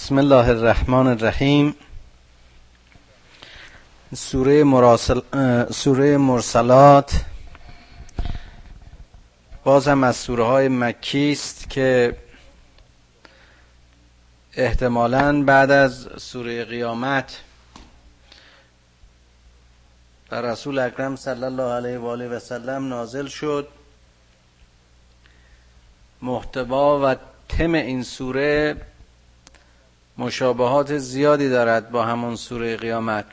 بسم الله الرحمن الرحیم. سوره, مراسل... سوره مرسلات. باز هم از سوره های مکی است که احتمالا بعد از سوره قیامت بر رسول اکرم صلی الله علیه و آله و سلم نازل شد. محتوا و تم این سوره مشابهات زیادی دارد با همون سوره قیامت.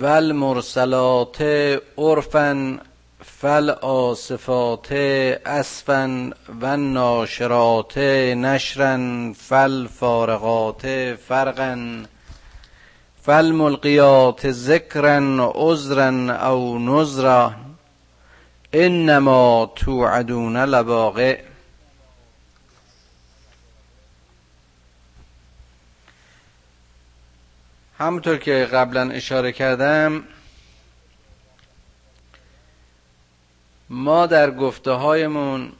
ول مرسلات عرفا فل آصفات اسفا و ناشرات نشرا فارغات فرقا فل ملقیات ذکرا عذرا او نذرا انما توعدون لواقع همونطور که قبلا اشاره کردم ما در گفته هایمون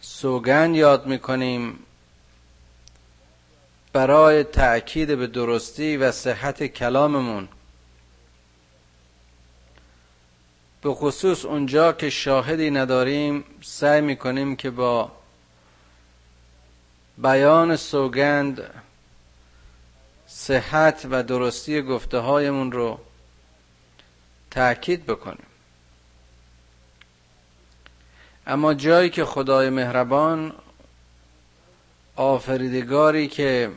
سوگن یاد می‌کنیم برای تأکید به درستی و صحت کلاممون. به خصوص اونجا که شاهدی نداریم سعی می‌کنیم که با بیان سوگند صحت و درستی گفته هایمون رو تأکید بکنیم. اما جایی که خدای مهربان آفریدگاری که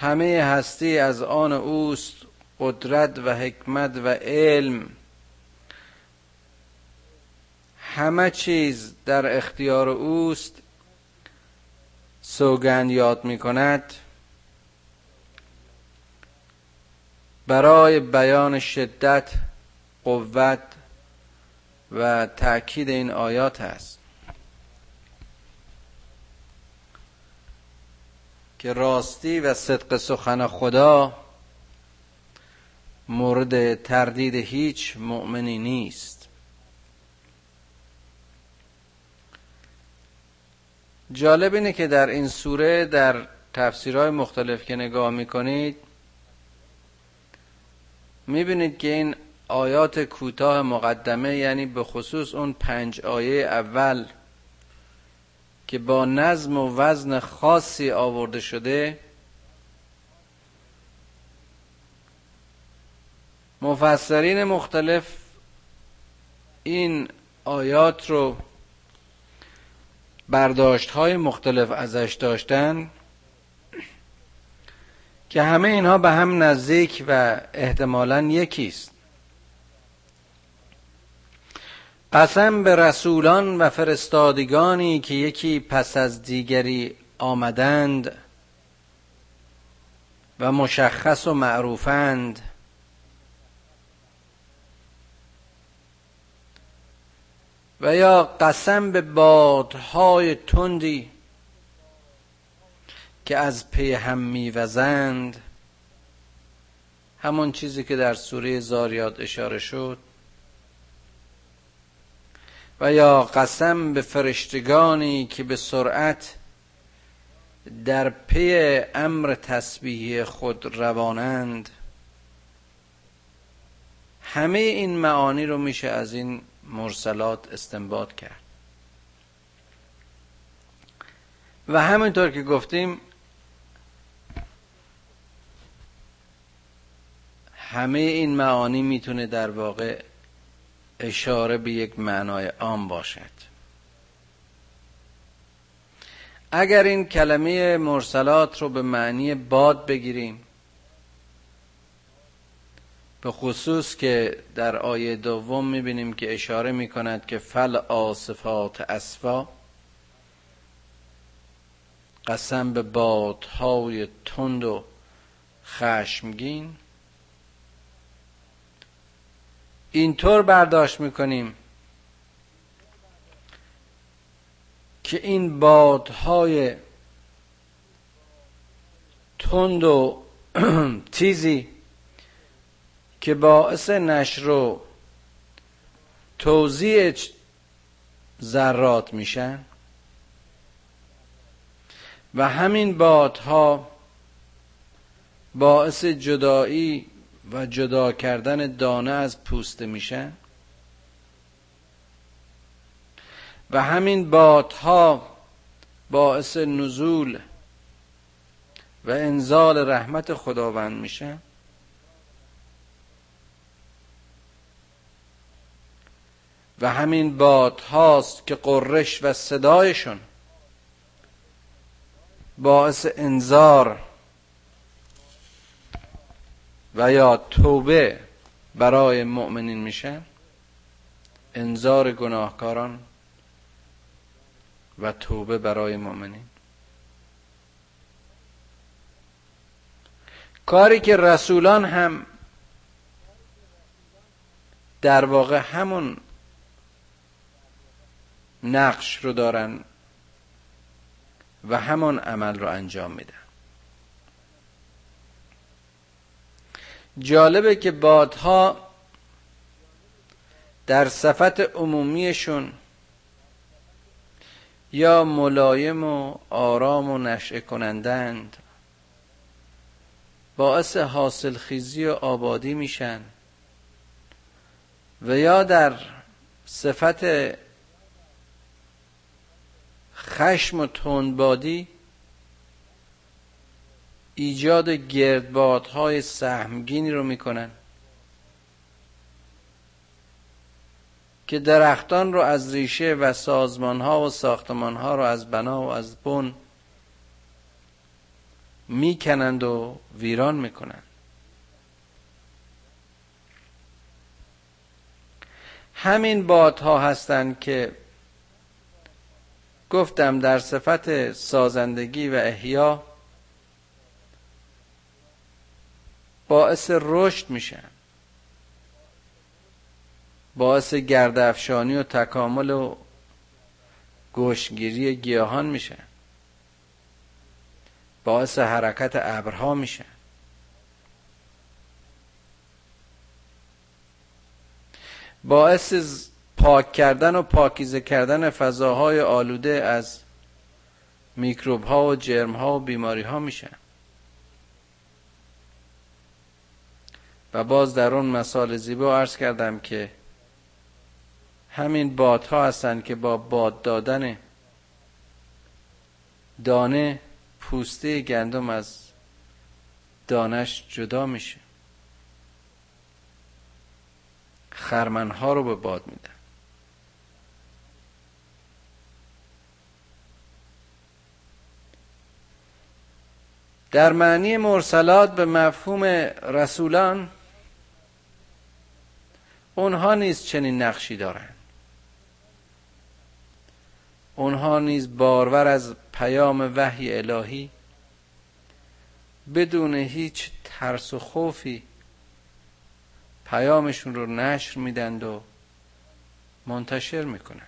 همه هستی از آن اوست قدرت و حکمت و علم. همه چیز در اختیار اوست. سوگند یاد می کند. برای بیان شدت قوت و تأکید این آیات است. که راستی و صدق سخن خدا مورد تردید هیچ مؤمنی نیست. جالب اینه که در این سوره در تفسیرهای مختلف که نگاه می‌کنید می‌بینید که این آیات کوتاه مقدمه یعنی به خصوص اون پنج آیه اول که با نظم و وزن خاصی آورده شده مفسرین مختلف این آیات رو برداشت های مختلف ازش داشتن که همه اینها به هم نزدیک و احتمالا یکیست. قسم به رسولان و فرستادگانی که یکی پس از دیگری آمدند و مشخص و معروفند. و یا قسم به بادهای تندی که از پی هم میوزند. همون چیزی که در سوره زاریات اشاره شد. و یا قسم به فرشتگانی که به سرعت در پی امر تسبیحی خود روانند. همه این معانی رو میشه از این مرسلات استنباط کرد. و همینطور که گفتیم همه این معانی می‌تونه در واقع اشاره به یک معنای عام باشد. اگر این کلمه مرسلات رو به معنی باد بگیریم به خصوص که در آیه دوم می‌بینیم که اشاره می‌کند که فل آصفات اسفا قسم به بادهای تند و خشمگین اینطور برداشت می‌کنیم که این بادهای تند و تیزی که باعث نشر و توزیع ذرات میشن و همین بادها باعث جدایی و جدا کردن دانه از پوسته میشن و همین بادها باعث نزول و انزال رحمت خداوند میشن و همین باد هاست که قرش و صدایشون باعث انذار و یا توبه برای مؤمنین میشن انذار گناهکاران و توبه برای مؤمنین. کاری که رسولان هم در واقع همون نقش رو دارن و همان عمل رو انجام میدن. جالبه که بادها در صفت عمومیشون یا ملایم و آرام و نشعه کنندند باعث حاصل خیزی و آبادی میشن و یا در صفت خشم و تندبادی ایجاد گردبادهای سهمگینی رو می‌کنن که درختان رو از ریشه و سازمان ها و ساختمان ها رو از بنا و از بن می‌کنند و ویران می‌کنند. همین بادها هستند که گفتم در صفت سازندگی و احیا باعث رشد میشن باعث گردافشانی و تکامل و گوشگیری گیاهان میشن باعث حرکت ابرها میشن باعث پاک کردن و پاکیزه کردن فضاهای آلوده از میکروب ها و جرم ها و بیماری ها میشن و باز در اون مثال زیبا عرض کردم که همین بادها هستند که با باد دادن دانه پوسته گندم از دانش جدا میشه. خرمنها رو به باد میدن. در معنی مرسلات به مفهوم رسولان اونها نیز چنین نقشی دارند. اونها نیز بارور از پیام وحی الهی بدون هیچ ترس و خوفی پیامشون رو نشر میدند و منتشر می‌کنن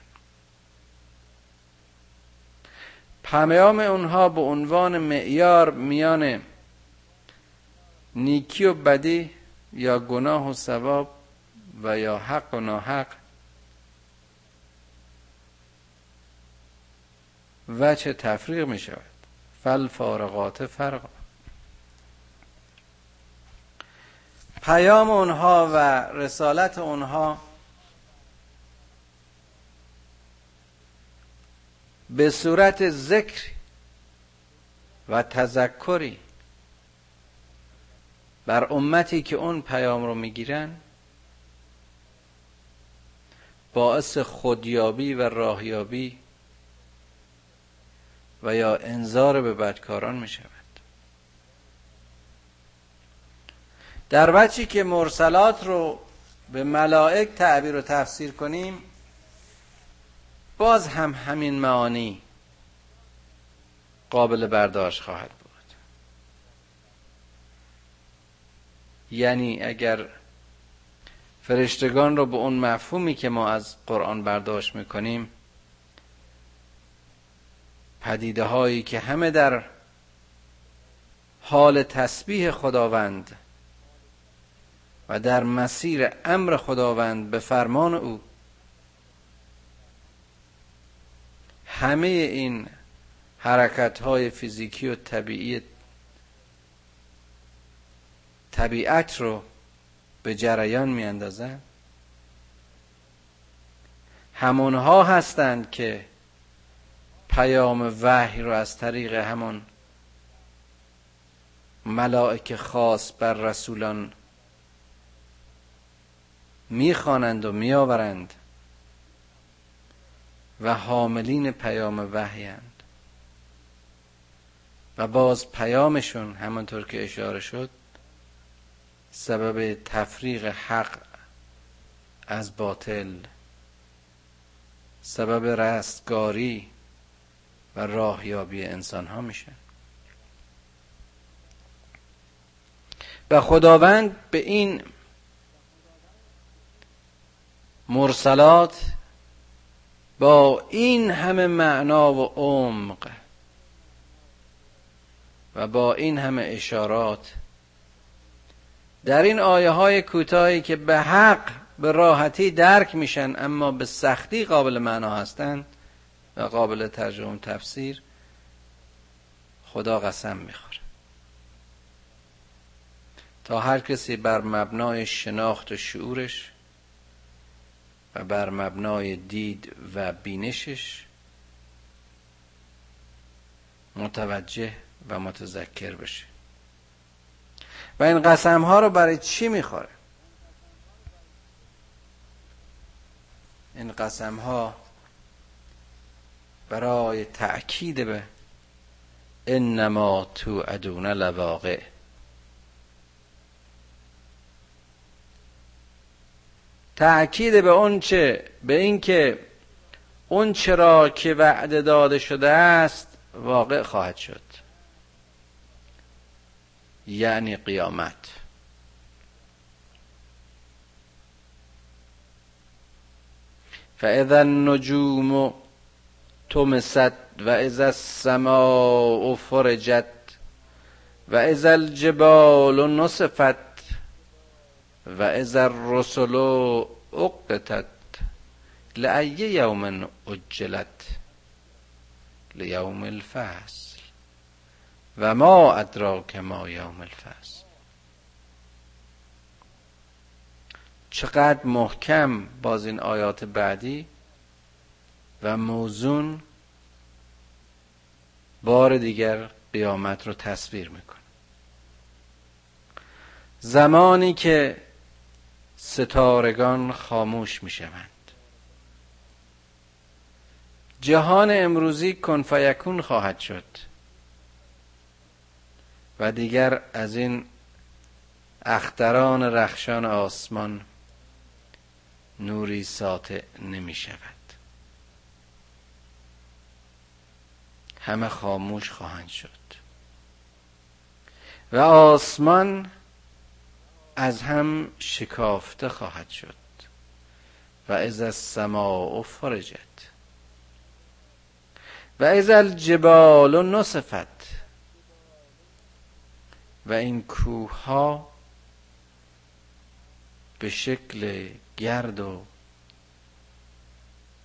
پیام اونها به عنوان معیار میان نیکی و بدی یا گناه و ثواب و یا حق و ناحق. وچه تفریق می شود. فل فارغات فرقا. پیام اونها و رسالت اونها به صورت ذکر و تذکری بر امتی که اون پیام رو می‌گیرن باعث خودیابی و راهیابی و یا انذار به بدکاران می شود در وجهی که مرسلات رو به ملائک تعبیر و تفسیر کنیم باز هم همین معانی قابل برداشت خواهد بود. یعنی اگر فرشتگان رو به اون مفهومی که ما از قرآن برداشت می‌کنیم پدیده هایی که همه در حال تسبیح خداوند و در مسیر امر خداوند به فرمان او همه این حرکت های فیزیکی و طبیعی طبیعت رو به جریان می اندازن همونها هستند که پیام وحی رو از طریق همون ملائک خاص بر رسولان می‌خوانند و میآورند و حاملین پیام وحیند و باز پیامشون همانطور که اشاره شد سبب تفریق حق از باطل سبب رستگاری و راهیابی انسان ها میشه. و خداوند به این مرسلات با این همه معنا و عمق و با این همه اشارات در این آیه های کوتاهی که به حق به راحتی درک میشن اما به سختی قابل معنا هستند و قابل ترجمه تفسیر خدا قسم می‌خوره. تا هر کسی بر مبنای شناخت و شعورش و بر مبنای دید و بینشش متوجه و متذکر بشه. و این قسم ها رو برای چی می‌خوره؟ این قسم ها برای تأکید به انما تو ادون لواقع. تأکید به اون چه؟ به اینکه اون چرا که وعده داده شده است واقع خواهد شد. يعني قيامات. فإذا النجوم تمست وإذا السماء فرجت وإذا الجبال نصفت وإذا الرسل أقتت لأي يوم أجلت؟ ليوم الفاس. و ما ادراک ما یوم الفصل. چقدر محکم باز این آیات بعدی و موزون بار دیگر قیامت رو تصویر می‌کنه. زمانی که ستارگان خاموش می‌شوند. جهان امروزی کنفیکون خواهد شد. و دیگر از این اختران رخشان آسمان نوری ساطع نمی شود. همه خاموش خواهند شد. و آسمان از هم شکافته خواهد شد. و از السماء فرجت. و از الجبال نصفت. و این کوه ها به شکل گرد و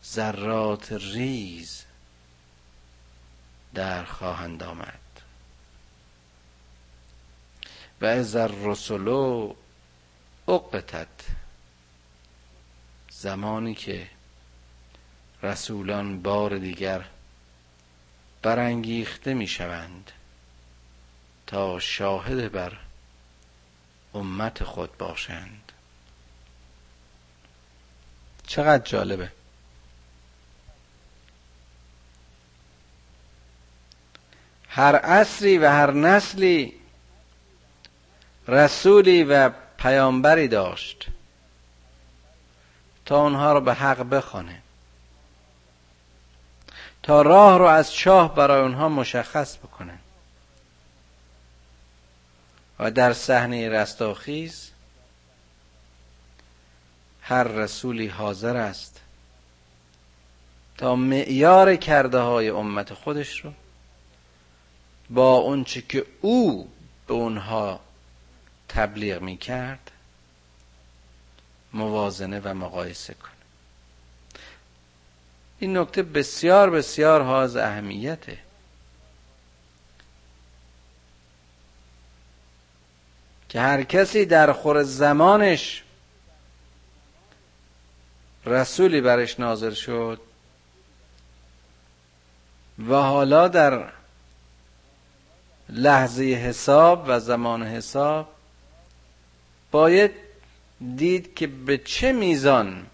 ذرات ریز در خواهند آمد. و از الرسل اقتت زمانی که رسولان بار دیگر برانگیخته می شوند تا شاهد بر امت خود باشند. چقدر جالبه. هر عصری و هر نسلی رسولی و پیامبری داشت تا اونها رو به حق بخونه تا راه رو از شاه برای اونها مشخص بکنه. و در صحنه رستاخیز هر رسولی حاضر است تا معیار کرده های امت خودش رو با اونچه که او به اونها تبلیغ می کرد موازنه و مقایسه کنه. این نکته بسیار بسیار حاز اهمیته. که هر کسی در خور زمانش رسولی برش نازل شد و حالا در لحظه حساب و زمان حساب باید دید که به چه میزان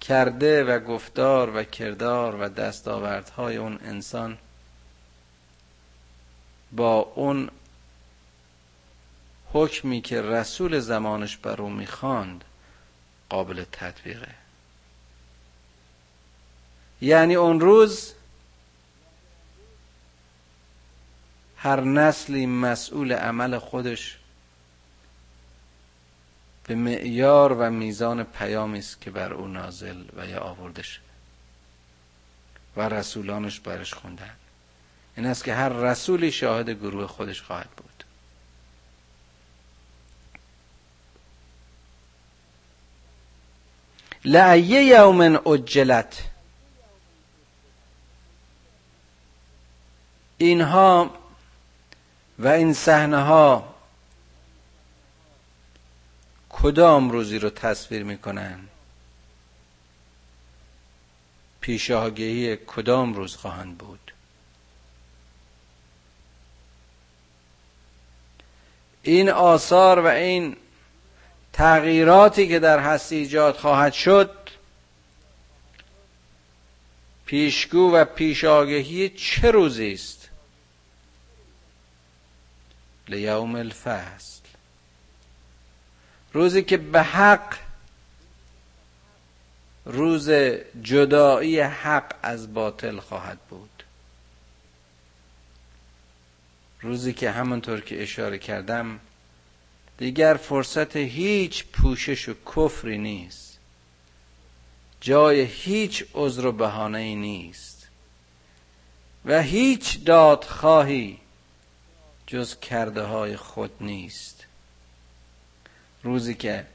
کرده و گفتار و کردار و دستاوردهای اون انسان با اون حکمی که رسول زمانش بر او می‌خواند قابل تطبیقه. یعنی اون روز هر نسلی مسئول عمل خودش به معیار و میزان پیامی است که بر او نازل و یا آورده شده و رسولانش برش خوندن. این است که هر رسولی شاهد گروه خودش خواهد بود. لعیه یوم اجلت. اینها و این صحنه ها کدام روزی رو تصویر می‌کنن؟ پیشاگهی کدام روز خواهند بود؟ این آثار و این تغییراتی که در هستی ایجاد خواهد شد پیشگو و پیشاگهی چه روزی است؟ لیوم الفصل. روزی که به حق روز جدایی حق از باطل خواهد بود. روزی که همونطور که اشاره کردم دیگر فرصت هیچ پوشش و کفری نیست. جای هیچ عذر و بهانه نیست. و هیچ دادخواهی جز کرده های خود نیست. روزی که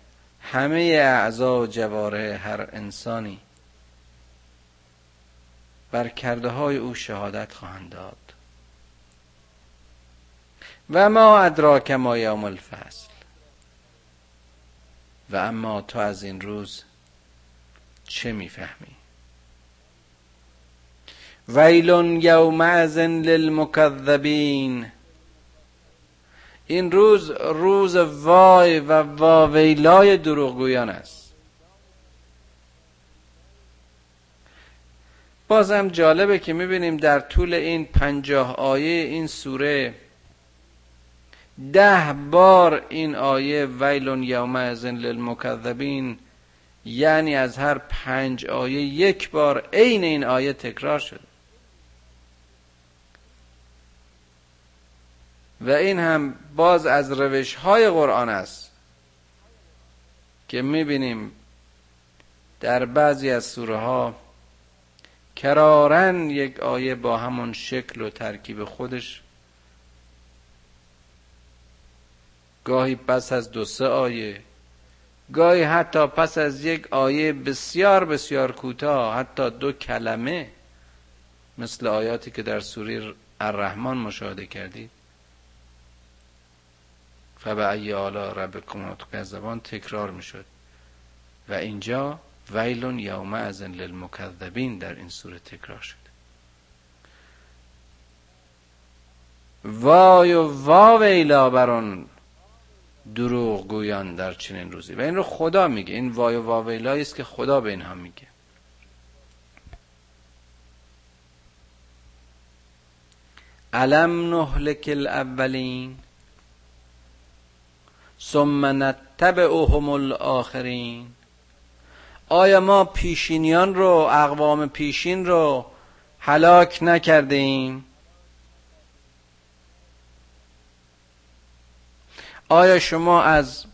همه اعضا و جواره هر انسانی بر کرده های او شهادت خواهند داد. و ما ادراک ما یوم الفصل. و اما تو از این روز چه می‌فهمی؟ ویل یومئذ للمکذبین. این روز روز وای و واویلای دروغگویان است. بازم جالبه که می‌بینیم در طول این پنجاه آیه این سوره ده بار این آیه ویلون یوم ازن للمکذبین یعنی از هر پنج آیه یک بار عین این آیه تکرار شده. و این هم باز از روش های قرآن است که می‌بینیم در بعضی از سوره ها کرارن یک آیه با همون شکل و ترکیب خودش گاهی پس از دو سه آیه گاهی حتی پس از یک آیه بسیار بسیار کوتاه حتی دو کلمه مثل آیاتی که در سوره الرحمن مشاهده کردید. فبعی آلا ربکم زبان تکرار می‌شد. و اینجا ویلون یوم ازن للمکذبین در این سوره تکرار شد. وای و وا ویلا بران دروغ گویان در چنین روزی. و این رو خدا میگه. این وای و واویلایی است که خدا به اینها میگه. علم نهلک الاولین ثم نتبعهم الاخرین. آیا ما پیشینیان رو اقوام پیشین رو هلاک نکرده آیا شما از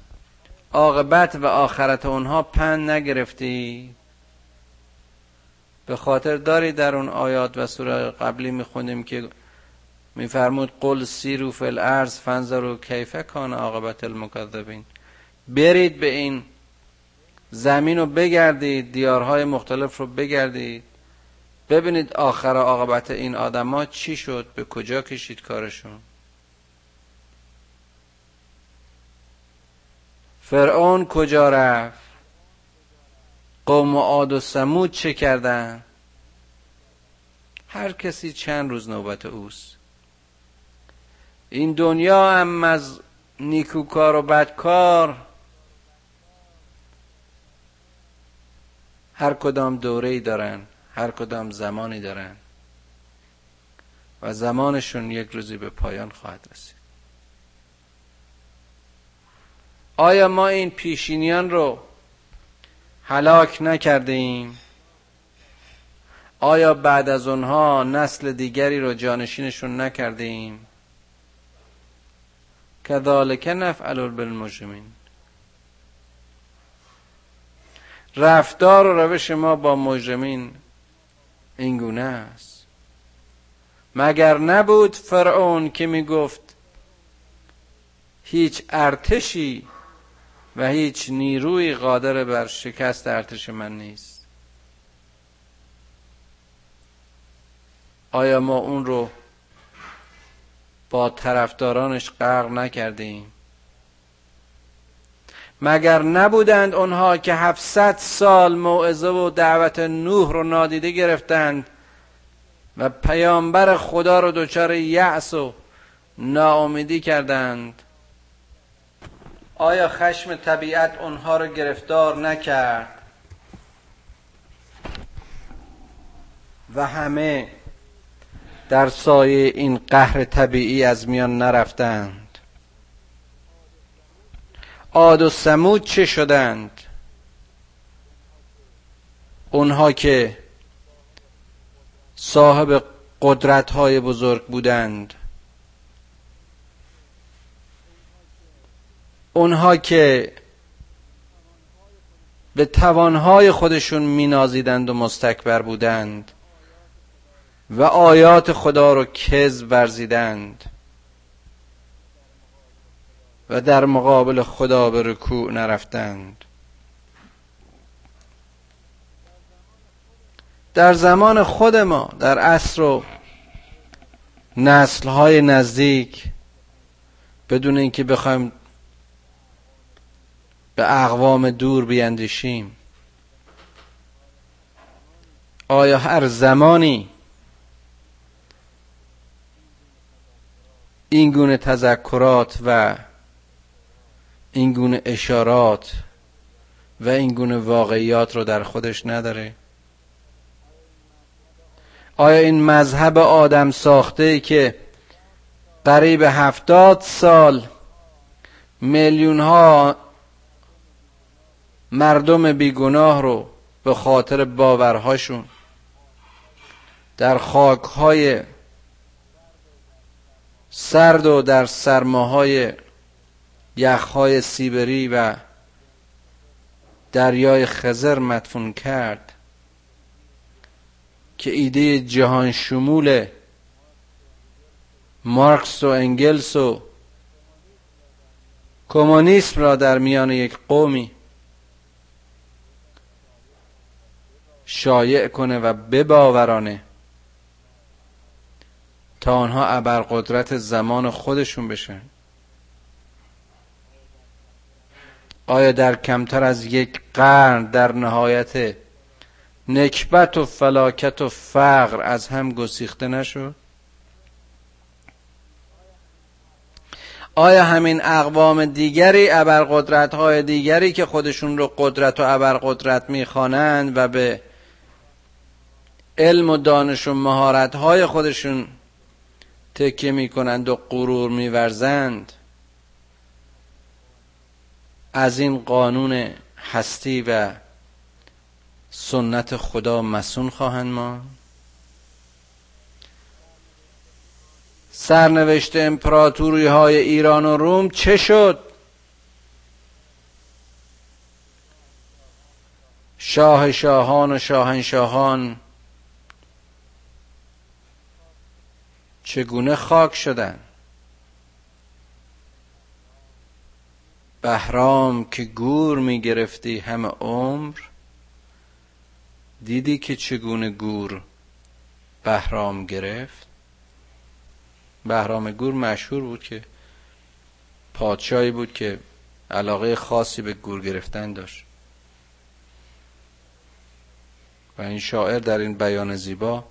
عاقبت و آخرت اونها پند نگرفتی؟ به خاطر داری در اون آیات و سوره قبلی می‌خونیم که میفرمود قل سیرو فی الارض فنظروا کیف کان عاقبت المکذبین. برید به این زمین رو بگردید دیارهای مختلف رو بگردید. ببینید آخر عاقبت این آدما چی شد به کجا کشید کارشون. فرعون کجا رفت؟ قوم عاد و سمود چه کردن؟ هر کسی چند روز نوبت اوست. این دنیا هم از نیکوکار و بدکار. هر کدام دوره ای دارن هر کدام زمانی دارن. و زمانشون یک روزی به پایان خواهد رسید. آیا ما این پیشینیان رو هلاک نکرده ایم آیا بعد از اونها نسل دیگری رو جانشینشون نکرده ایم کذالک نفعل بالمجرمین. رفتار و روش ما با مجرمین اینگونه است. مگر نبود فرعون که می گفت هیچ ارتشی و هیچ نیروی قادر بر شکست ارتش من نیست. آیا ما اون رو با طرفدارانش غرق نکردیم؟ مگر نبودند آنها که 700 سال موعظه و دعوت نوح رو نادیده گرفتند و پیامبر خدا رو دچار یأس و ناامیدی کردند؟ آیا خشم طبیعت اونها رو گرفتار نکرد؟ و همه در سایه این قهر طبیعی از میان نرفتند. عاد و سمود چه شدند؟ اونها که صاحب قدرت های بزرگ بودند. اونها که به توانهای خودشون مینازیدند و مستکبر بودند و آیات خدا رو کذب ورزیدند و در مقابل خدا به رکوع نرفتند. در زمان خود ما در عصر و نسلهای نزدیک بدون اینکه بخوایم به اقوام دور بیندیشیم. آیا هر زمانی این گونه تذکرات و این گونه اشارات و این گونه واقعیات رو در خودش نداره؟ آیا این مذهب آدم ساخته که قریب هفتاد سال میلیون ها مردم بیگناه رو به خاطر باورهاشون. در خاکهای سرد و در سرماهای یخهای سیبری و دریای خزر مدفون کرد که ایده جهان شمول مارکس و انگلس و کمونیسم را در میان یک قومی شایع کنه و بباورانه تا آنها ابرقدرت زمان خودشون بشن. آیا در کمتر از یک قرن در نهایت نکبت و فلاکت و فقر از هم گسیخته نشد؟ آیا همین اقوام دیگری ابرقدرت های دیگری که خودشون رو قدرت و ابرقدرت می‌خوانند و به علم و دانش و مهارت های خودشون تکیه می‌کنند و غرور میورزند. از این قانون هستی و سنت خدا مسون خواهند ما سرنوشت امپراتوری های ایران و روم چه شد؟ شاه شاهان و شاهنشاهان چگونه خاک شدن؟ بهرام که گور می گرفتی همه عمر دیدی که چگونه گور بهرام گرفت؟ بهرام گور مشهور بود که پادشاهی بود که علاقه خاصی به گور گرفتن داشت. و این شاعر در این بیان زیبا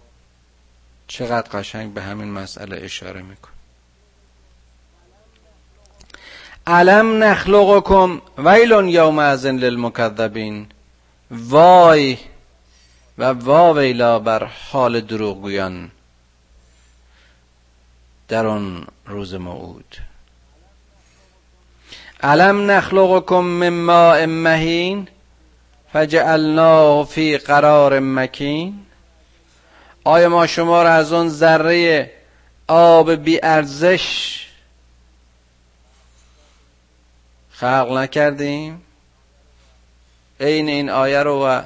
چقدر قشنگ به همین مسئله اشاره میکن علم نخلقکم ویل یوم ازن للمکذبین. وای و واویلا بر حال دروغگویان در آن روز موعود. علم نخلقکم من ماء مهین فجعلناه فی قرار مکین. آیا ما شما را از اون ذره آب بی ارزش خلق نکردیم؟ عین این آیه رو و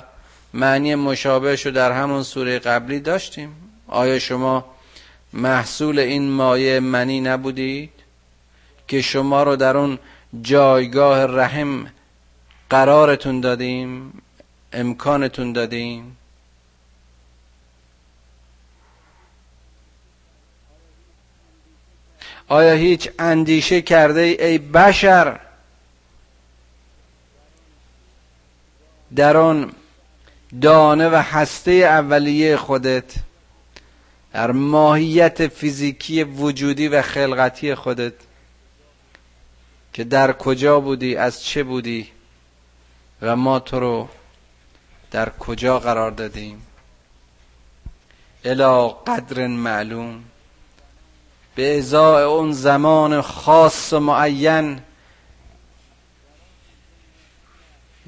معنی مشابهش رو در همون سوره قبلی داشتیم. آیا شما محصول این مایه منی نبودید که شما رو در اون جایگاه رحم قرارتون دادیم امکانتون دادیم؟ آیا هیچ اندیشه کرده ای بشر در آن دانه و هسته اولیه خودت در ماهیت فیزیکی وجودی و خلقتی خودت که در کجا بودی از چه بودی و ما تو رو در کجا قرار دادیم؟ الا قدر معلوم. به ازای اون زمان خاص و معین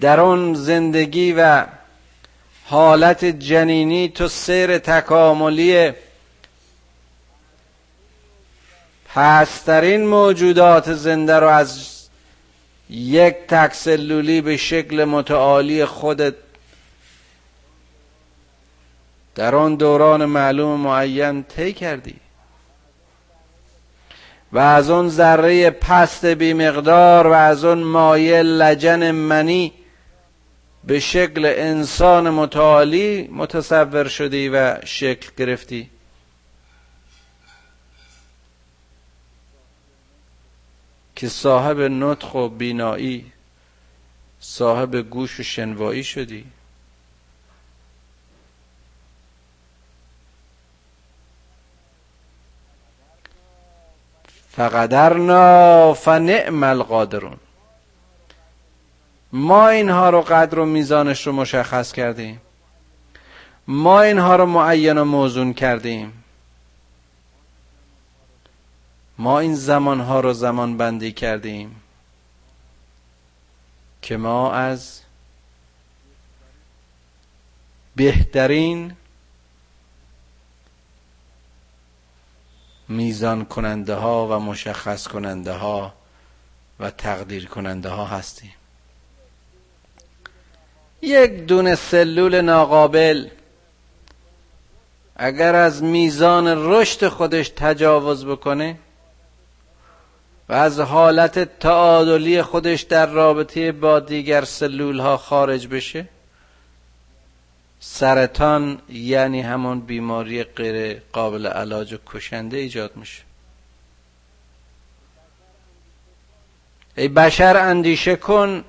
در اون زندگی و حالت جنینی تو سیر تکاملی پسترین موجودات زنده رو از یک تکسلولی به شکل متعالی خودت در آن دوران معلوم معین طی کردی. و از اون ذره پست بی مقدار و از اون مایه لجن منی به شکل انسان متعالی متصور شدی و شکل گرفتی. که صاحب نطخ و بینایی صاحب گوش و شنوایی شدی. فقدرنا فنعم القادرون. ما اینها رو قدر و میزانش رو مشخص کردیم. ما اینها رو معین و موزون کردیم. ما این زمانها رو زمان بندی کردیم که ما از بهترین میزان کننده ها و مشخص کننده ها و تقدیر کننده ها هستیم. یک دونه سلول ناقابل اگر از میزان رشد خودش تجاوز بکنه و از حالت تعادلی خودش در رابطه با دیگر سلول ها خارج بشه سرطان یعنی همون بیماری غیر قابل علاج و کشنده ایجاد میشه. ای بشر اندیشه کن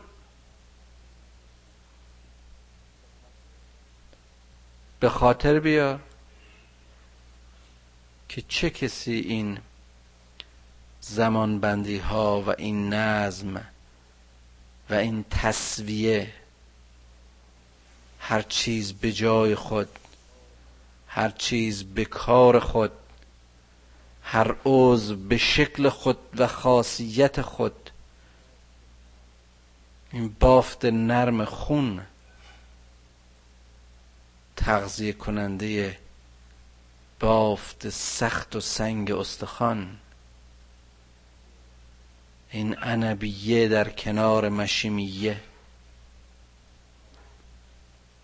به خاطر بیار که چه کسی این زمانبندی ها و این نظم و این تصویه هر چیز به جای خود هر چیز به کار خود هر عضو به شکل خود و خاصیت خود. این بافت نرم خون تغذیه کننده بافت سخت و سنگ استخوان. این عنبیه در کنار مشیمیه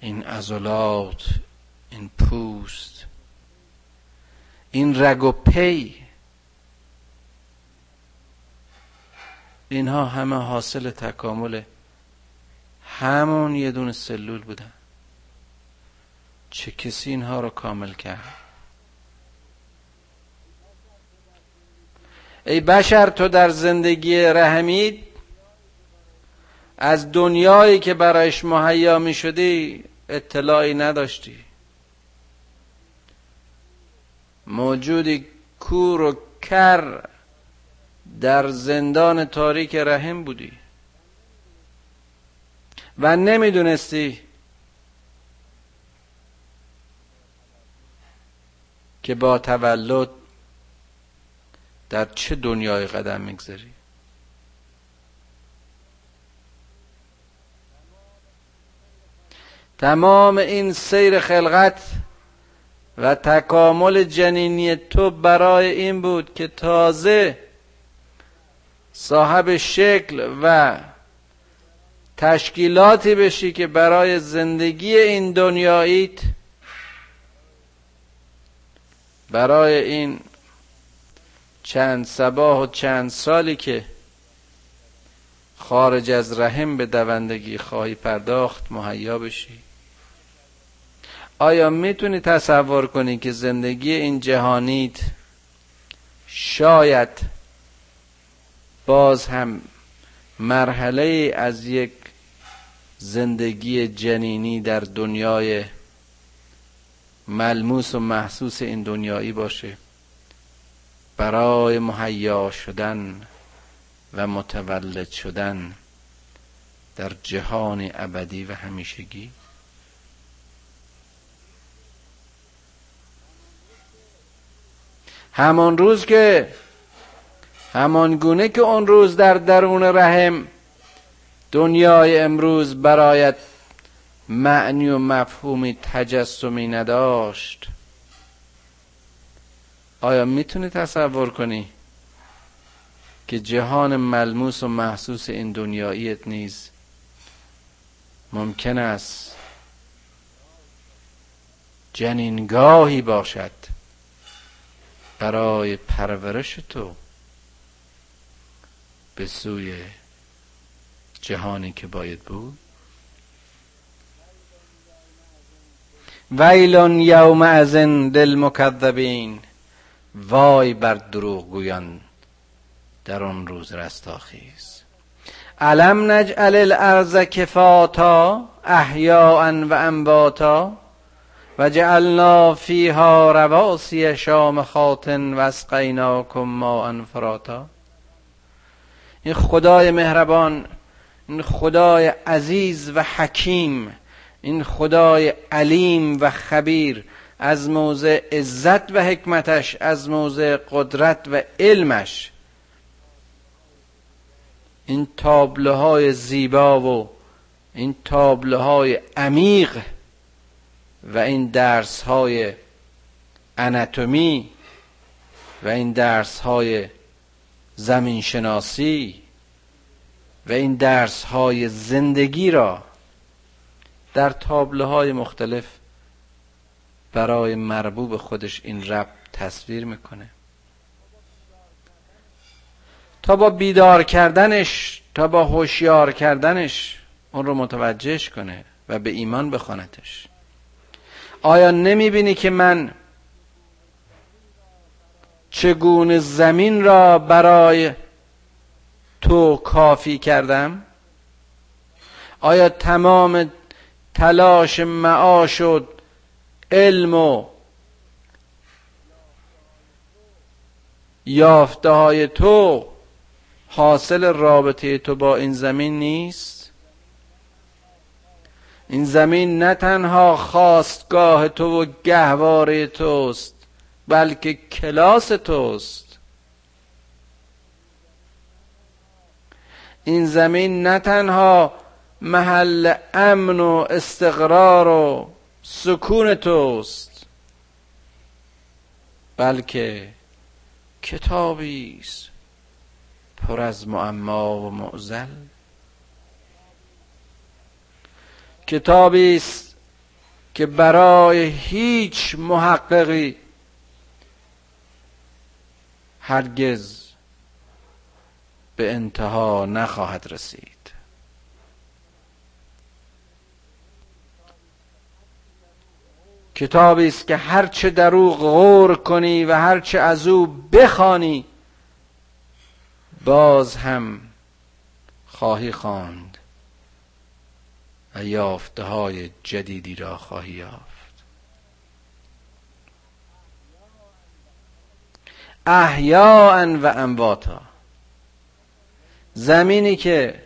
این عضلات این پوست این رگ و پی اینها همه حاصل تکامل همون یه دونه سلول بودن. چه کسی اینها رو کامل کرد؟ ای بشر تو در زندگی رحمید از دنیایی که برایش مهیا می شدی اطلاعی نداشتی. موجودی کور و کر در زندان تاریک رحم بودی. و نمی‌دونستی که با تولد در چه دنیای قدم می‌گذاری تمام این سیر خلقت و تکامل جنینی تو برای این بود که تازه صاحب شکل و تشکیلاتی بشی که برای زندگی این دنیاییت برای این چند سباه و چند سالی که خارج از رحم به دوندگی خواهی پرداخت مهیا بشی. آیا می‌تونی تصور کنی که زندگی این جهانیت شاید باز هم مرحله از یک زندگی جنینی در دنیای ملموس و محسوس این دنیایی باشه؟ برای مهیا شدن و متولد شدن در جهان ابدی و همیشگی؟ همان روز که همان گونه که اون روز در درون رحم دنیای امروز برایت معنی و مفهومی تجسمی نداشت. آیا می‌تونی تصور کنی که جهان ملموس و محسوس این دنیاییت نیز ممکن است جنینگاهی باشد؟ برای پرورش تو به سوی جهانی که باید بود؟ ویلون یوم ازن للمکذبین. وای بر دروغگویان در آن روز رستاخیز علم نجعل الارض کفاتا احیاء و انباتا؟ و جعلنا فیها رواسی شامخات و اسقیناکم ماء فراتا این خدای مهربان این خدای عزیز و حکیم این خدای علیم و خبیر از موضع عزت و حکمتش از موضع قدرت و علمش. این تابلوهای زیبا و این تابلوهای عمیق و این درس های اناتومی و این درس های زمین شناسی و این درس های زندگی را در تابله های مختلف برای مربوب خودش این رب تصویر می‌کنه. تا با بیدار کردنش تا با هوشیار کردنش اون رو متوجهش کنه و به ایمان بخوانتش آیا نمی‌بینی که من چگونه زمین را برای تو کافی کردم؟ آیا تمام تلاش معاش و علم و یافته های تو حاصل رابطه تو با این زمین نیست؟ این زمین نه تنها خواستگاه تو و گهواره توست بلکه کلاس توست. این زمین نه تنها محل امن و استقرار و سکون توست بلکه کتابی است پر از معما و معزل. کتابی است که برای هیچ محققی هرگز به انتها نخواهد رسید. کتابی است که هرچه در او غور کنی و هرچه از او بخوانی باز هم خواهی خواند. و یافته های جدیدی را خواهی یافت. احیاء و امواتا. زمینی که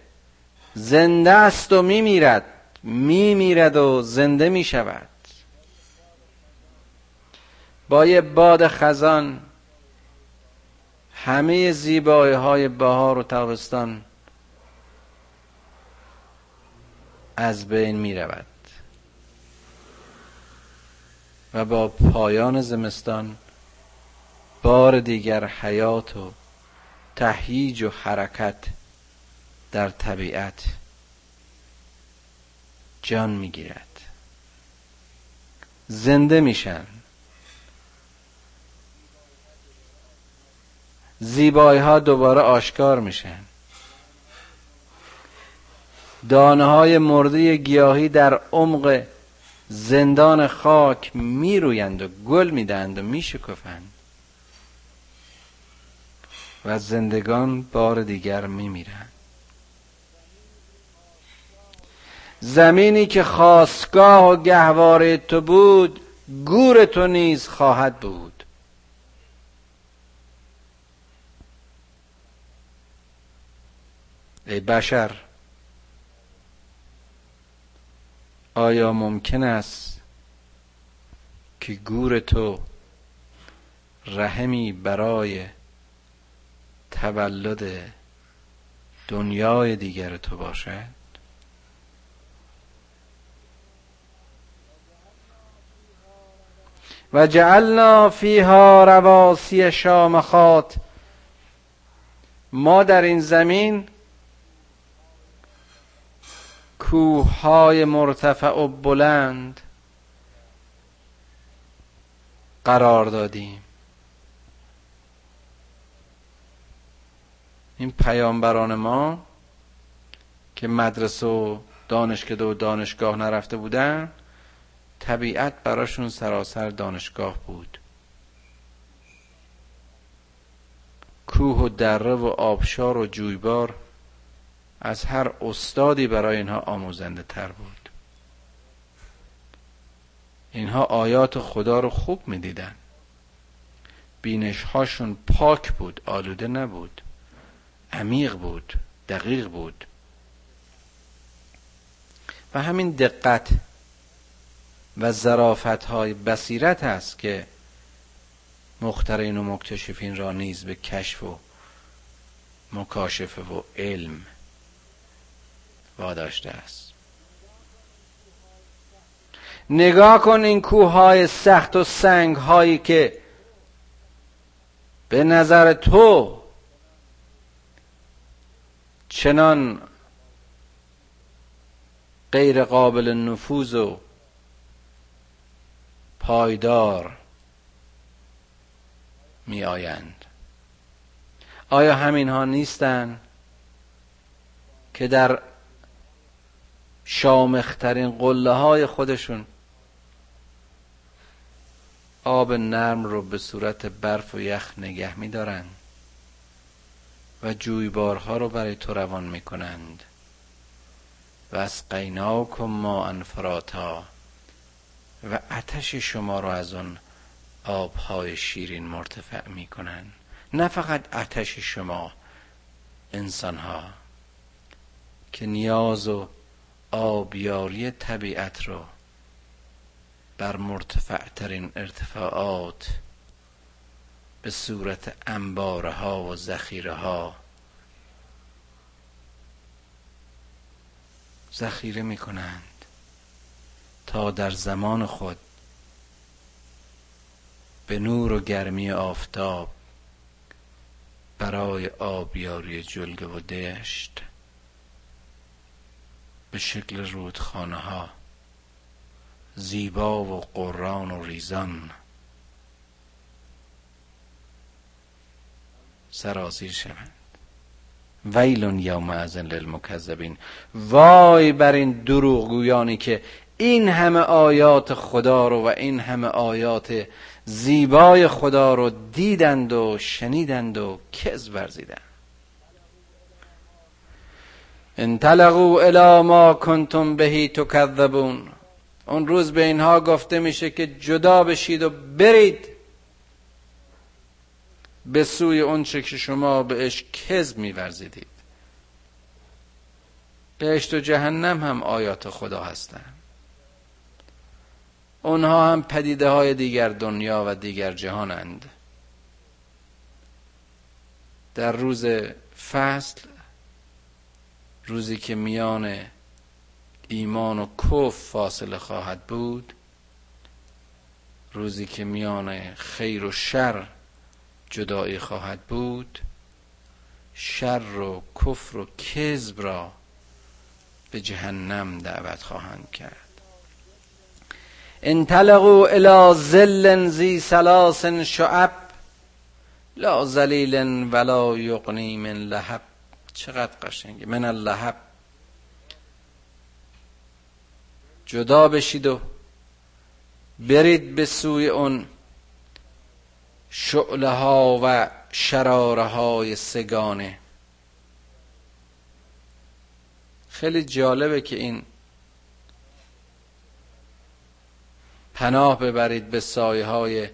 زنده است و میمیرد میمیرد و زنده می‌شود. با یه باد خزان همه زیبایی های بهار و تابستان از بین می رود و با پایان زمستان بار دیگر حیات و تهییج و حرکت در طبیعت جان می‌گیرد. زنده میشن. زیبایی ها دوباره آشکار میشن. دانه های مرده گیاهی در عمق زندان خاک میرویند و گل می‌دهند و میشکفند. و زندگان بار دیگر میمیرند. زمینی که خواستگاه و گهواره تو بود گور تو نیز خواهد بود. ای بشر آیا ممکن است که گور تو رحمی برای تولد دنیای دیگر تو باشد؟ و جعلنا فیها رواسی شامخات ما در این زمین کوههای مرتفع و بلند قرار دادیم. این پیامبران ما که مدرسه و دانشکده و دانشگاه نرفته بودن طبیعت براشون سراسر دانشگاه بود. کوه و دره و آبشار و جویبار از هر استادی برای اینها آموزنده تر بود. اینها آیات خدا رو خوب می‌دیدن. بینش هاشون پاک بود آلوده نبود. عمیق بود دقیق بود. و همین دقت و ظرافت های بصیرت است که مخترین و مکتشفین را نیز به کشف و مکاشفه و علم واداشته است. نگاه کن این کوههای سخت و سنگ هایی که به نظر تو چنان غیر قابل نفوذ و پایدار می آیند آیا همین ها نیستند که در شامخترین قله های خودشون. آب نرم رو به صورت برف و یخ نگه میدارن و جویبارها رو برای تو روان می‌کنند. و از قیناکم ما انفراتا. و آتش شما رو از اون آبهای شیرین مرتفع می‌کنن نه فقط آتش شما انسانها که نیاز و آبیاری طبیعت رو بر مرتفع ترین ارتفاعات به صورت انباره ها و ذخیره ها ذخیره می کنند تا در زمان خود به نور و گرمی آفتاب برای آبیاری جلگه و دشت به شکل رودخانه ها زیبا و قران و ریزان. سرازیر شوند. ویل یوم ازن للمکذبین. وای بر این دروغگویانی که این همه آیات خدا رو و این همه آیات زیبای خدا رو دیدند و شنیدند و کز ورزیدند. انطلقوا الی ما کنتم بهی تکذبون. اون روز به اینها گفته میشه که جدا بشید و برید به سوی اون چه که شما بهش کذب میورزیدید. بهشت و جهنم هم آیات خدا هستند اونها هم پدیده های دیگر دنیا و دیگر جهانند. در روز فصل روزی که میان ایمان و کف فاصله خواهد بود روزی که میان خیر و شر جدایی خواهد بود شر و کفر و کذب را به جهنم دعوت خواهند کرد. انطلقوا الى ظل ذی سلاس شعب لا ذلیل ولا یغنی من لهب چقدر قشنگه. من اللهب جدا بشید و برید به سوی اون شعله ها و شراره های سگانه. خیلی جالبه که این پناه ببرید به سایه های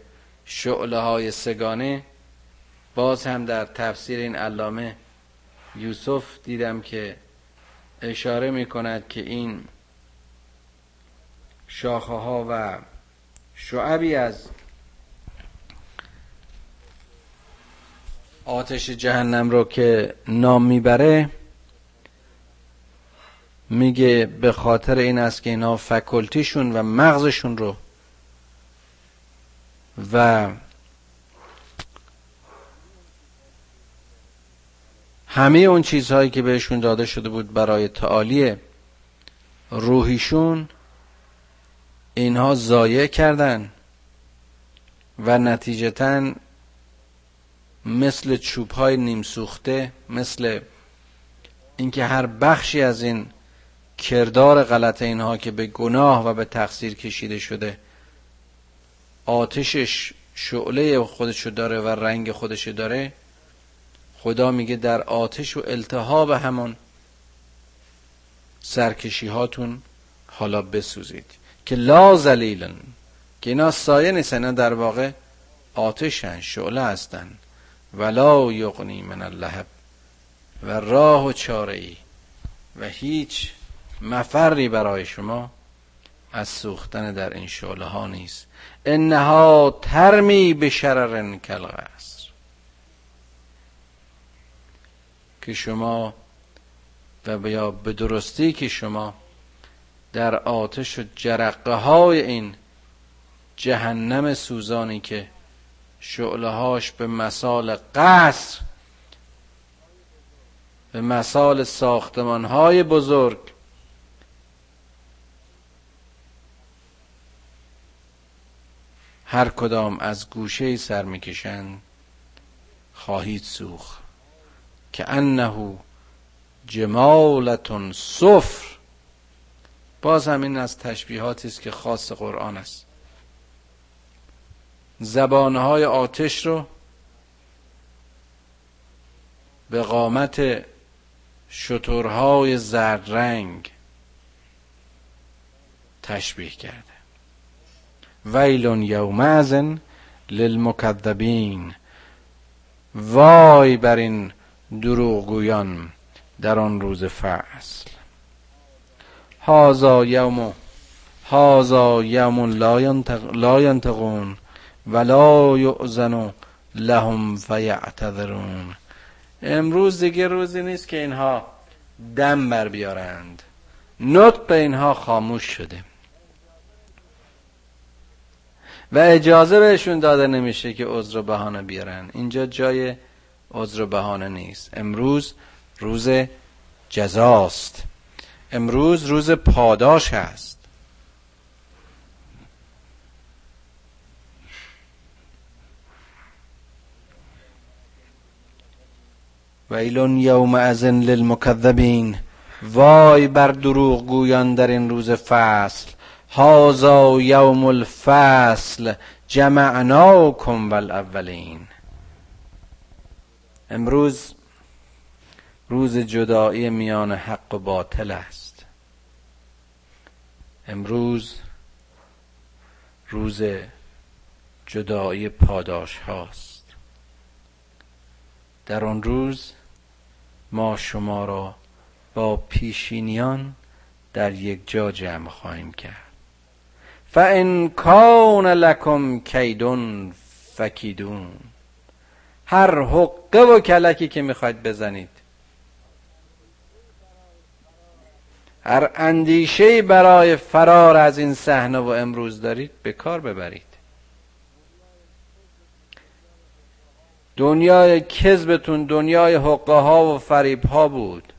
شعله های سگانه. باز هم در تفسیر این علامه یوسف دیدم که اشاره می کند که این شاخه ها و شعبی از آتش جهنم رو که نام می‌بره میگه به خاطر این است که اینا فکلتیشون و مغزشون رو و همه اون چیزهایی که بهشون داده شده بود برای تعالی روحیشون اینها ضایع کردن و نتیجتا مثل چوب های نیم سوخته مثل اینکه هر بخشی از این کردار غلط اینها که به گناه و به تقصیر کشیده شده آتشش شعله خودشو داره و رنگ خودشو داره خدا میگه در آتش و التهاب همون سرکشی هاتون حالا بسوزید. که لا زلیلن که اینا سایه نیستن در واقع آتشن شعله هستن. ولا یغنی من اللهب. و راه و چاره ای و هیچ مفری برای شما از سوختن در این شعله ها نیست. انها ترمی به شرر است که شما و یا به درستی که شما در آتش و جرقه های این جهنم سوزانی که شعله هاش به مثال قصر به مثال ساختمان های بزرگ هر کدام از گوشه سر می‌کشند خواهید سوخ که انه جمالتون صفر. باز همین از تشبیهاتی است که خاص قرآن است. زبانهای آتش رو به قامت شترهای زرد رنگ تشبیه کرده. ویل یومئذ للمکذبین. وای بر این دروغگویان در آن روز فصل. هازا یوم هازا یوم لا ینتقون ولا یؤذن لهم فیعتذرون. امروز دیگه روزی نیست که اینها دم بر بیارند. نطق اینها خاموش شده. و اجازه بهشون داده نمیشه که عذر و بهانه بیارن. اینجا جای عذر بهانه نیست. امروز روز جزاست. امروز روز پاداش هست. ویل یوم ازن للمکذبین. وای بر دروغ گویان در این روز فصل. هازا یوم الفصل. جمعناکم والاولین امروز روز جدایی میان حق و باطل است. امروز روز جدایی پاداش هاست. در آن روز ما شما را با پیشینیان در یک جا جمع خواهیم کرد. فان کان لکم کیدون فکیدون. هر حقه و کلکی که می‌خواید بزنید. هر اندیشه برای فرار از این صحنه و امروز دارید به کار ببرید. دنیای کذبتون دنیای حقه ها و فریب ها بود.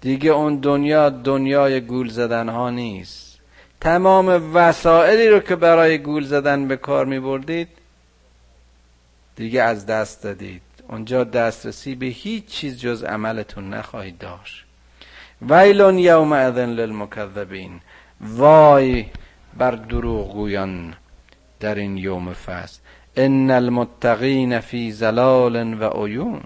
دیگه اون دنیا دنیای گول زدن ها نیست. تمام وسائلی رو که برای گول زدن به کار می بردید دیگه از دست دادید. اونجا دسترسی به هیچ چیز جز عملتون نخواهید داشت. ویلون یوم اذن للمکذبین. وای بر دروغگویان در این یوم فصل. ان المتقین فی زلال و عیون.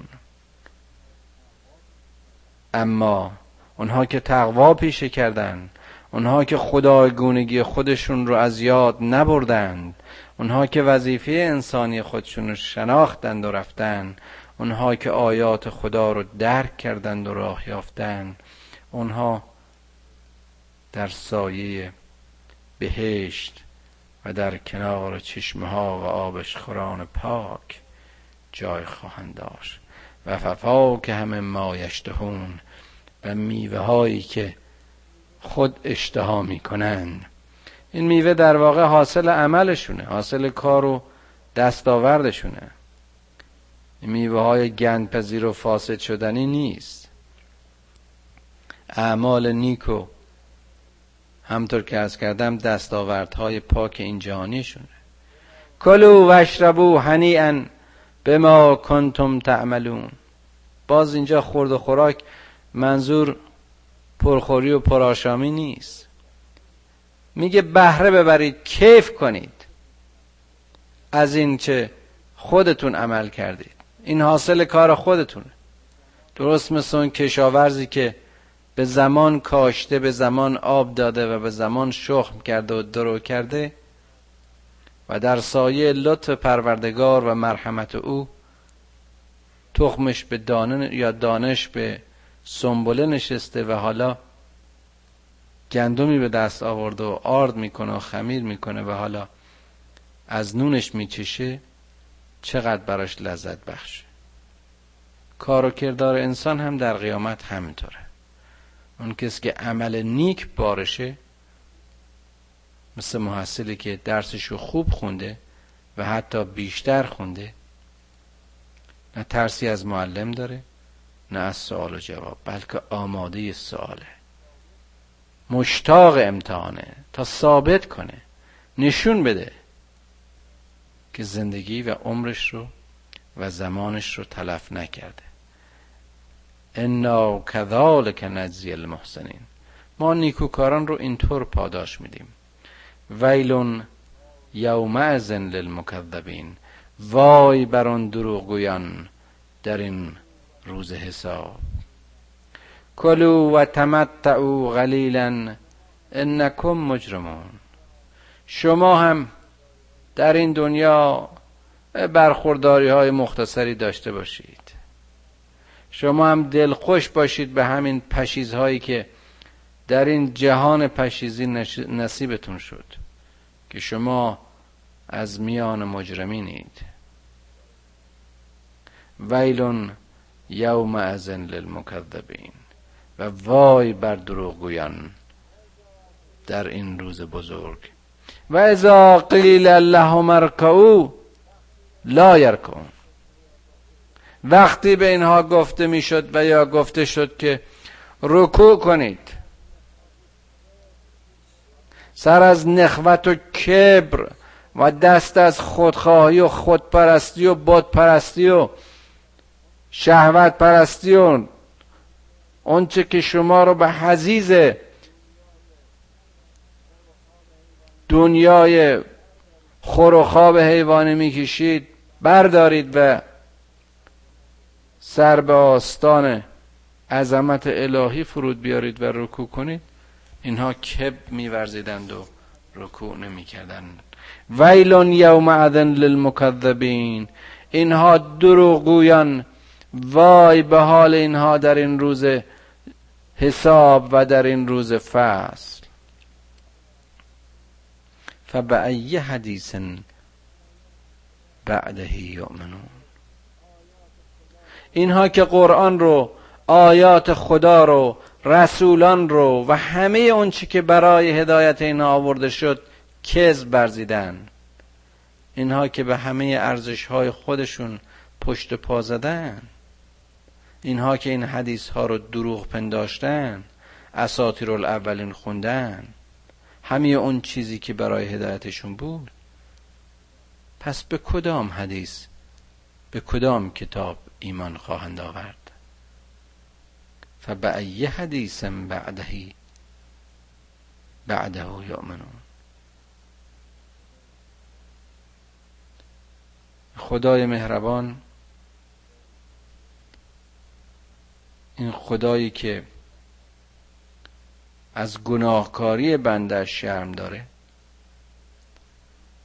اما اونها که تقوا پیشه کردند اونها که خدایگونگی خودشون رو از یاد نبردند اونها که وظیفه انسانی خودشون رو شناختند و رفتند اونها که آیات خدا رو درک کردند و راه یافتند اونها در سایه بهشت و در کنار چشمه و آبش خوران پاک جای خواهند داشت. و که همه مایشتهون و میوه هایی که خود اشتها می‌کنند این میوه در واقع حاصل عملشونه حاصل کار و دستاوردشونه. این میوه های گندپذیر و فاسد شدنی نیست. اعمال نیکو همطور که از کردم دستاوردهای پاک این جهانیشونه. کلو و اشربو به ما کنتم تعملون. باز اینجا خورد و خوراک منظور پرخوری و پرآشامی نیست. میگه بهره ببرید کیف کنید از این چه خودتون عمل کردید. این حاصل کار خودتونه. درست مثل اون کشاورزی که به زمان کاشته به زمان آب داده و به زمان شخم کرده و درو کرده و در سایه لطف پروردگار و مرحمت او تخمش به دانه یا دانش به سنبله نشسته و حالا گندمی به دست آورده و آرد می‌کنه و خمیر می‌کنه و حالا از نونش میچشه چقدر براش لذت بخشه کار و کردار انسان هم در قیامت همینطوره. اون کسی که عمل نیک بارشه مثل محصلی که درسشو خوب خونده و حتی بیشتر خونده نه ترسی از معلم داره نه از سوال و جواب بلکه آماده سواله. مشتاق امتحانه تا ثابت کنه نشون بده که زندگی و عمرش رو و زمانش رو تلف نکرده. انا کذالک نجزی المحسنین. ما نیکوکاران رو اینطور پاداش میدیم. ویلون یومئذ للمکذبین. وای بر آن دروغگویان در این روز حساب. کلو و تمتعو قلیلا انکم مجرمون. شما هم در این دنیا برخورداری های مختصری داشته باشید. شما هم دلخوش باشید به همین پشیزهایی که در این جهان پشیزی نصیبتون شد که شما از میان مجرمینید. ویلون یوم ازن للمکذبین. و وای بر دروغگویان در این روز بزرگ. و اذا قیل لهم ارکعوا لا یرکعون. وقتی به اینها گفته می‌شد و یا گفته شد که رکوع کنید سر از نخوت و کبر و دست از خودخواهی و خودپرستی و بودپرستی و شهوت پرستی و اونچه که شما رو به حزیز دنیای خور و خواب حیوانی می‌کشید بردارید و سر به آستان عظمت الهی فرود بیارید و رکوع کنید. اینها کب میورزیدند و رکوع نمی‌کردند. ویلون یوم اذن للمکذبین. اینها دروغگویان وای به حال اینها در این روز حساب و در این روز فصل. فبأی حدیث بعده یؤمنون. اینها که قرآن رو آیات خدا رو رسولان رو و همه اون چی که برای هدایت اینها آورده شد کذب برزیدن اینها که به همه ارزش های خودشون پشت پا زدن. اینها که این حدیث ها رو دروغ پنداشتن اساطیر الاولین خوندن همه اون چیزی که برای هدایتشون بود. پس به کدام حدیث به کدام کتاب ایمان خواهند آورد؟ فبأی حدیث بعدهی بعده یؤمنون. خدای مهربان این خدایی که از گناهکاری بنده شرم داره.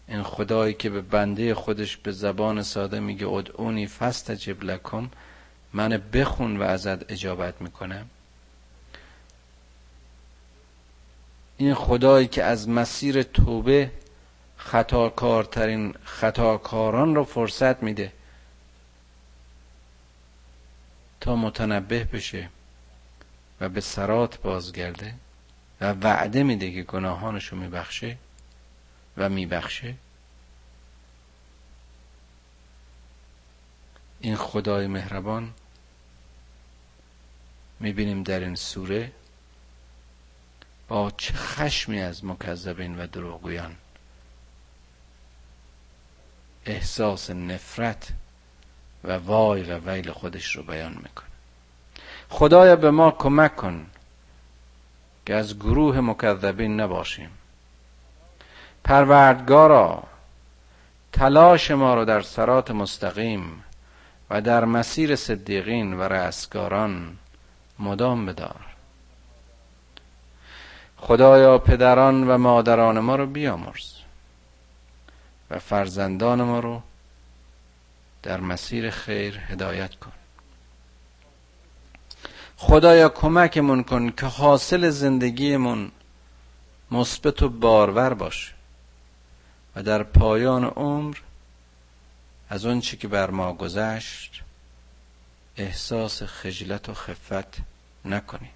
این خدایی که به بنده خودش به زبان ساده میگه ادعونی فستجب لکم. من بخون و ازت اجابت می‌کنم. این خدایی که از مسیر توبه خطاکارترین خطاکاران رو فرصت میده تا متنبه بشه و به سرات بازگرده و وعده میده که گناهانش رو میبخشه و میبخشه. این خدای مهربان می‌بینیم در این سوره با چه خشمی از مکذبین و دروغگویان. احساس نفرت و وای و ویل خودش رو بیان می‌کنه. خدایا به ما کمک کن که از گروه مکذبین نباشیم. پروردگارا تلاش ما رو در سرات مستقیم و در مسیر صدیقین و رأسگاران مدام بدار. خدایا پدران و مادران ما رو بیامرز و فرزندان ما رو در مسیر خیر هدایت کن. خدایا کمکمون کن که حاصل زندگیمون مثبت و بارور باشه و در پایان عمر از اون چی که بر ما گذشت احساس خجلت و خفت نکنیم.